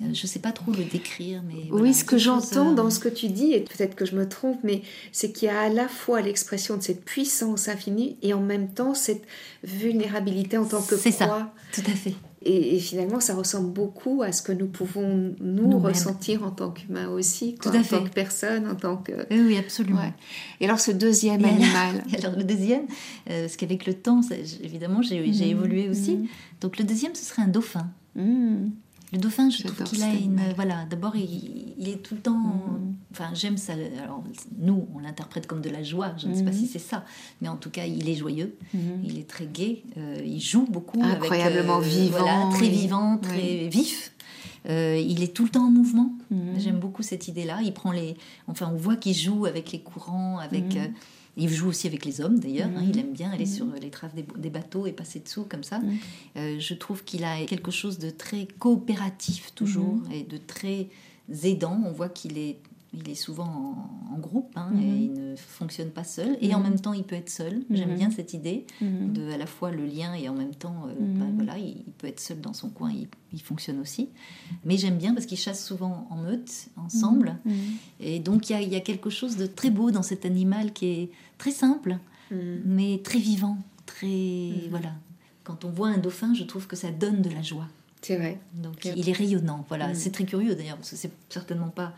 Je ne sais pas trop le décrire, mais... oui, ce que j'entends euh, dans ce que tu dis, et peut-être que je me trompe, mais c'est qu'il y a à la fois l'expression de cette puissance infinie et en même temps cette vulnérabilité en tant que C'est ça, tout à fait. Et, finalement, ça ressemble beaucoup à ce que nous pouvons nous, ressentir en tant qu'humains aussi, Tout à en fait. tant que personne, en tant que... Oui, absolument. Et alors ce deuxième animal alors, le deuxième, euh, parce qu'avec le temps, évidemment, j'ai mhm. évolué aussi. Mhm. Donc le deuxième, ce serait un dauphin. Mhm. Le dauphin, je trouve qu'il a une. Voilà, d'abord, il, est tout le temps. Mm. Enfin, j'aime ça. Alors, nous, on l'interprète comme de la joie. Je ne sais pas si mm. c'est ça. Mais en tout cas, il est joyeux. Mm. Il est très gai. Euh, il joue beaucoup. Incroyablement avec, euh, vivant. Voilà, très vivant, très vif. Euh, il est tout le temps en mouvement. J'aime beaucoup cette idée-là. Il prend les. Enfin, on voit qu'il joue avec les courants, avec. Il joue aussi avec les hommes d'ailleurs. Hein. il mhm. aime bien aller sur mhm. les traves des, bateaux et passer dessous comme ça. Mhm. Euh, je trouve qu'il a quelque chose de très coopératif toujours et de très aidant. On voit qu'il est il est souvent en, groupe hein, et il ne fonctionne pas seul. Et en même temps, il peut être seul. J'aime bien cette idée de à la fois le lien et en même temps, euh, bah, voilà, il, peut être seul dans son coin. Il, il fonctionne aussi. Mais j'aime bien parce qu'il chasse souvent en meute, ensemble. Et donc, il y, a, y, a, quelque chose de très beau dans cet animal qui est très simple, mais très vivant, très voilà. Quand on voit un dauphin, je trouve que ça donne de la joie. C'est vrai. Donc il est rayonnant. Voilà, c'est très curieux d'ailleurs parce que c'est certainement pas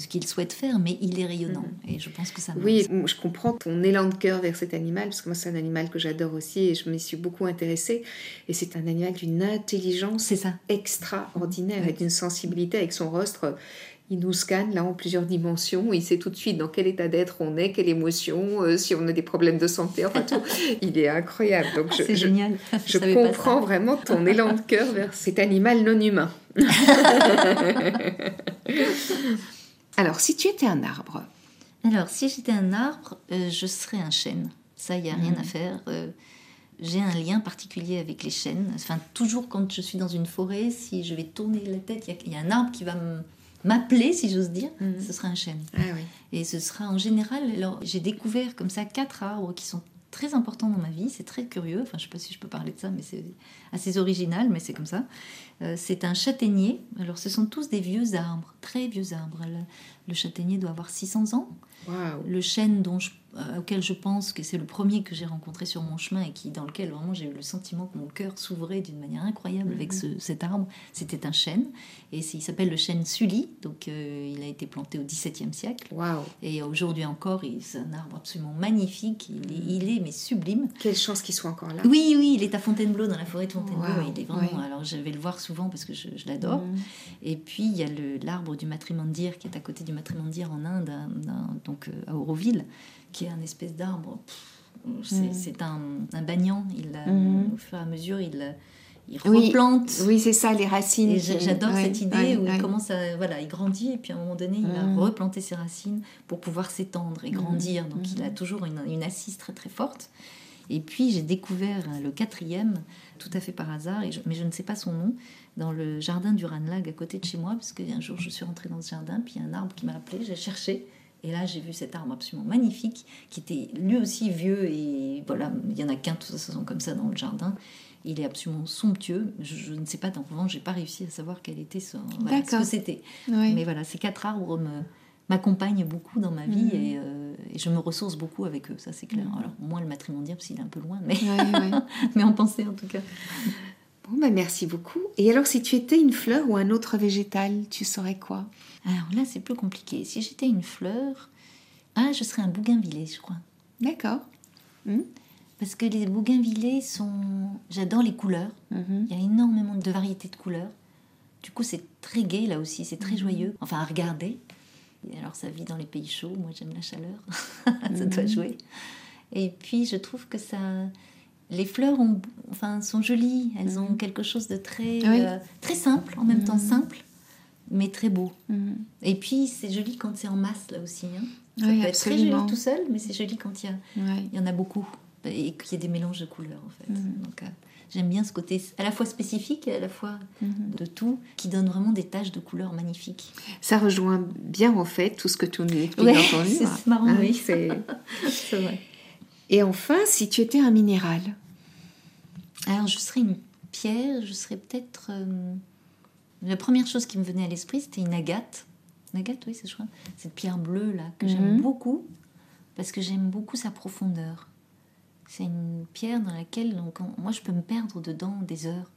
ce qu'il souhaite faire, mais il est rayonnant. Et je pense que ça. Oui, je comprends ton élan de cœur vers cet animal parce que moi c'est un animal que j'adore aussi et je m'y suis beaucoup intéressée. Et c'est un animal d'une intelligence ça. extraordinaire et d'une sensibilité avec son rostre il nous scanne là en plusieurs dimensions. Il sait tout de suite dans quel état d'être on est, quelle émotion, euh, si on a des problèmes de santé, enfin tout. il est incroyable. Donc je, c'est génial. Je, comprends vraiment ton élan de cœur vers cet animal non humain. Alors, si tu étais un arbre Alors, si j'étais un arbre, euh, je serais un chêne. Ça, il n'y a rien à mhm. faire. Euh, j'ai un lien particulier avec les chênes. Enfin, toujours quand je suis dans une forêt, si je vais tourner la tête, il y, a un arbre qui va m'appeler, si j'ose dire, mhm. ce sera un chêne. Ah Et ce sera en général, alors j'ai découvert comme ça quatre arbres qui sont très importants dans ma vie, c'est très curieux, enfin je sais pas si je peux parler de ça, mais c'est assez original, mais c'est comme ça. Euh, c'est un châtaignier, alors ce sont tous des vieux arbres, très vieux arbres. Le, châtaignier doit avoir 600 ans. Le chêne dont je auquel je pense que c'est le premier que j'ai rencontré sur mon chemin et qui, dans lequel vraiment j'ai eu le sentiment que mon cœur s'ouvrait d'une manière incroyable avec mhm. cet arbre, c'était un chêne. Et il s'appelle le chêne Sully, donc euh, il a été planté au XVIIe siècle. Et aujourd'hui encore, c'est un arbre absolument magnifique, il est, mais sublime. Quelle chance qu'il soit encore là. Oui, oui, il est à Fontainebleau, dans la forêt de Fontainebleau. Il est vraiment, alors je vais le voir souvent parce que je, l'adore. Mhm. Et puis il y a l'arbre du matrimondier qui est à côté du matrimondier en Inde, donc euh, à Auroville qui est un espèce d'arbre. C'est mm. un, un bagnan. Il, mm. Au fur et à mesure, il, il replante. Oui, c'est ça, les racines. J'adore cette idée où il commence à. Voilà, il grandit et puis à un moment donné, il va mm. replanter ses racines pour pouvoir s'étendre et grandir. Donc il a toujours une, une, assise très très forte. Et puis j'ai découvert le quatrième, tout à fait par hasard, et mais je ne sais pas son nom, dans le jardin du Ranlag à côté de chez moi, parce qu'un jour je suis rentrée dans ce jardin, puis il y a un arbre qui m'a appelé, j'ai cherché, et là, j'ai vu cet arbre absolument magnifique, qui était lui aussi vieux, et voilà, il y en a qu'un, toute façon, comme ça dans le jardin. Il est absolument somptueux. Je, ne sais pas, dans le j'ai pas réussi à savoir quel était ce, ce que c'était. Mais voilà, ces quatre arbres m'accompagnent beaucoup dans ma vie mm. euh, et, je me ressource beaucoup avec eux, ça c'est clair. Mm. Alors, moins le matrimondial, parce qu'il est un peu loin, mais, mais en pensée en tout cas. Bon, bah merci beaucoup. Et alors, si tu étais une fleur ou un autre végétal, tu saurais quoi? Alors là, c'est plus compliqué. Si j'étais une fleur, ah, je serais un bougainvillé, je crois. D'accord. Hmm? Parce que les bougainvillés sont. J'adore les couleurs. Mhm. Il y a énormément de variétés de couleurs. Du coup, c'est très gai là aussi, c'est très mhm. joyeux. Enfin, à regarder. Et alors, ça vit dans les pays chauds. Moi, j'aime la chaleur. ça doit mhm. jouer. Et puis, je trouve que ça les fleurs ont, enfin, sont jolies, elles ont quelque chose de très, euh, très simple, en même temps simple, mais très beau. Mhm. Et puis c'est joli quand c'est en masse là aussi. Hein. Ça peut être très joli tout seul, mais c'est joli quand il y, a, il y en a beaucoup et qu'il y a des mélanges de couleurs en fait. Donc euh, j'aime bien ce côté à la fois spécifique et à la fois de tout, qui donne vraiment des taches de couleurs magnifiques. Ça rejoint bien en fait tout ce que tu nous expliques entendu. C'est marrant, ah oui. C'est vrai. Et enfin, si tu étais un minéral? Alors, je serais une pierre, je serais peut-être. Euh, la première chose qui me venait à l'esprit, c'était une agate. Une agate, oui, c'est je crois. Cette pierre bleue là que j'aime mhm. beaucoup parce que j'aime beaucoup sa profondeur. C'est une pierre dans laquelle donc, moi je peux me perdre dedans des heures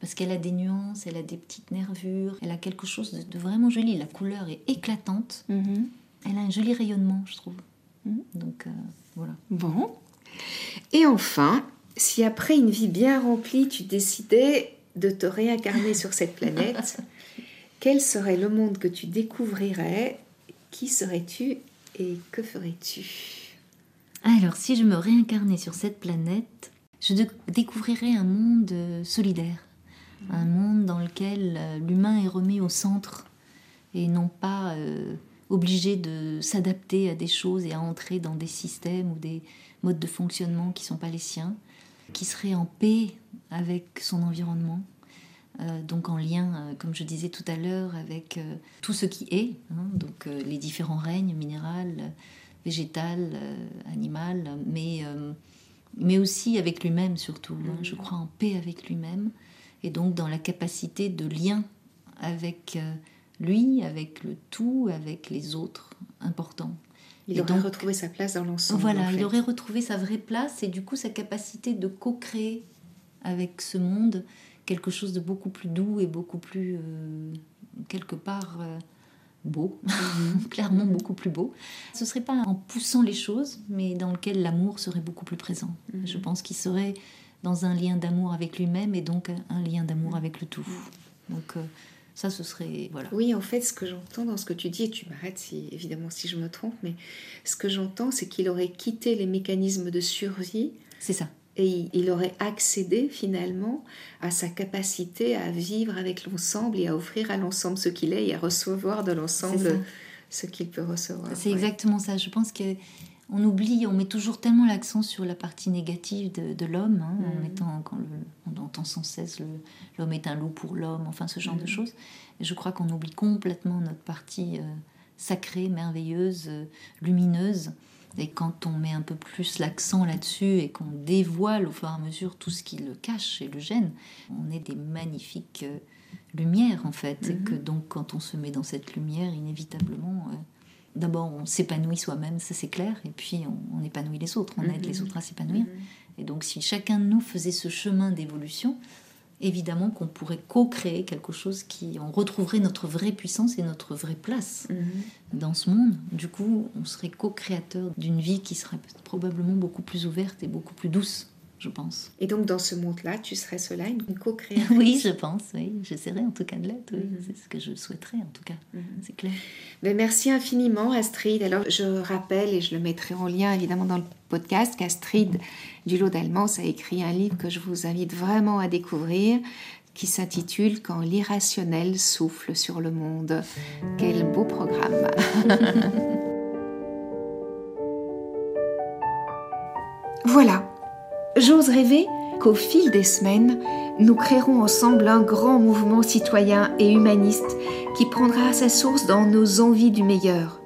parce qu'elle a des nuances, elle a des petites nervures, elle a quelque chose de, vraiment joli. La couleur est éclatante. Mhm. Elle a un joli rayonnement, je trouve. Mhm. Donc euh, voilà. Bon. Et enfin, si après une vie bien remplie, tu décidais de te réincarner sur cette planète, quel serait le monde que tu découvrirais Qui serais-tu et que ferais-tu? Alors, si je me réincarnais sur cette planète, je dé- découvrirais un monde euh, solidaire, un monde dans lequel euh, l'humain est remis au centre et non pas euh, obligé de s'adapter à des choses et à entrer dans des systèmes ou des modes de fonctionnement qui ne sont pas les siens, qui serait en paix avec son environnement, euh, donc en lien, euh, comme je disais tout à l'heure, avec euh, tout ce qui est, hein, donc les différents règnes minéral, végétal, animal, mais, mais aussi avec lui-même surtout. hein. Je crois en paix avec lui-même et donc dans la capacité de lien avec lui, avec le tout, avec les autres importants. Il Et aurait donc- retrouvé sa place dans l'ensemble. Voilà, en fait. il aurait retrouvé sa vraie place et du coup sa capacité de co-créer avec ce monde quelque chose de beaucoup plus doux et beaucoup plus, euh, quelque part, euh, beau, clairement beaucoup plus beau. Ce serait pas en poussant les choses, mais dans lequel l'amour serait beaucoup plus présent. Je pense qu'il serait dans un lien d'amour avec lui-même et donc un lien d'amour avec le tout. Donc euh, ça, ce serait... Voilà. Oui, en fait, ce que j'entends dans ce que tu dis, et tu m'arrêtes si, évidemment si je me trompe, mais ce que j'entends, c'est qu'il aurait quitté les mécanismes de survie C'est ça. et il, aurait accédé finalement à sa capacité à vivre avec l'ensemble et à offrir à l'ensemble ce qu'il est et à recevoir de l'ensemble ce qu'il peut recevoir. C'est Ouais. exactement ça. Je pense que on oublie, on met toujours tellement l'accent sur la partie négative de, de l'homme, hein, en Mhm. mettant, quand le- on entend sans cesse le- l'homme est un loup pour l'homme, enfin ce genre de Mhm. choses. Et je crois qu'on oublie complètement notre partie euh, sacrée, merveilleuse, euh, lumineuse. Et quand on met un peu plus l'accent là-dessus et qu'on dévoile au fur et à mesure tout ce qui le cache et le gêne, on est des magnifiques euh, lumières en fait. Et Mhm. que donc quand on se met dans cette lumière, inévitablement, d'abord on s'épanouit soi-même, ça c'est clair, et puis on, on épanouit les autres, on aide Mhm. les autres à s'épanouir. Mhm. Et donc si chacun de nous faisait ce chemin d'évolution, évidemment qu'on pourrait co-créer quelque chose qui, on retrouverait notre vraie puissance et notre vraie place Mhm. dans ce monde. Du coup, on serait co-créateur d'une vie qui serait probablement beaucoup plus ouverte et beaucoup plus douce, je pense. Et donc dans ce monde-là, tu serais cela, une co-créatrice Oui, je pense, oui. J'essaierai en tout cas de l'être, oui. Mhm. C'est ce que je souhaiterais en tout cas, Mhm. c'est clair. Ben, merci infiniment Astrid. Alors je rappelle et je le mettrai en lien évidemment dans le podcast qu'Astrid Dulot d'Allemand a écrit un livre que je vous invite vraiment à découvrir qui s'intitule Quand l'irrationnel souffle sur le monde. Quel beau programme. voilà. J'ose rêver qu'au fil des semaines, nous créerons ensemble un grand mouvement citoyen et humaniste qui prendra sa source dans nos envies du meilleur.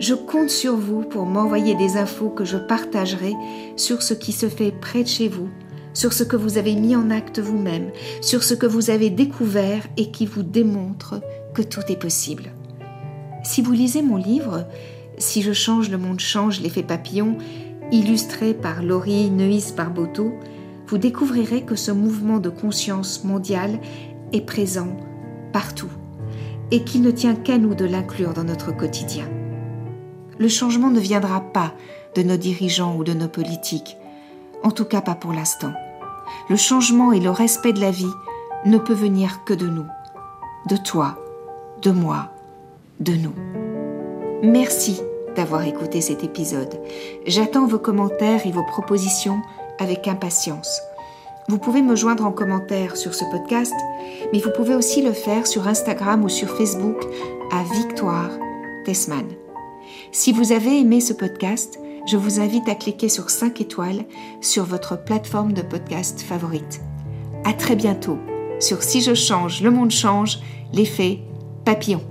Je compte sur vous pour m'envoyer des infos que je partagerai sur ce qui se fait près de chez vous, sur ce que vous avez mis en acte vous-même, sur ce que vous avez découvert et qui vous démontre que tout est possible. Si vous lisez mon livre, Si je change, le monde change, l'effet papillon, illustré par Laurie Neuis Barboteau, vous découvrirez que ce mouvement de conscience mondiale est présent partout et qu'il ne tient qu'à nous de l'inclure dans notre quotidien. Le changement ne viendra pas de nos dirigeants ou de nos politiques, en tout cas pas pour l'instant. Le changement et le respect de la vie ne peut venir que de nous, de toi, de moi, de nous. Merci d'avoir écouté cet épisode. J'attends vos commentaires et vos propositions avec impatience. Vous pouvez me joindre en commentaire sur ce podcast, mais vous pouvez aussi le faire sur Instagram ou sur Facebook à Victoire Tessman. Si vous avez aimé ce podcast, je vous invite à cliquer sur 5 étoiles sur votre plateforme de podcast favorite. À très bientôt sur Si je change, le monde change, l'effet papillon.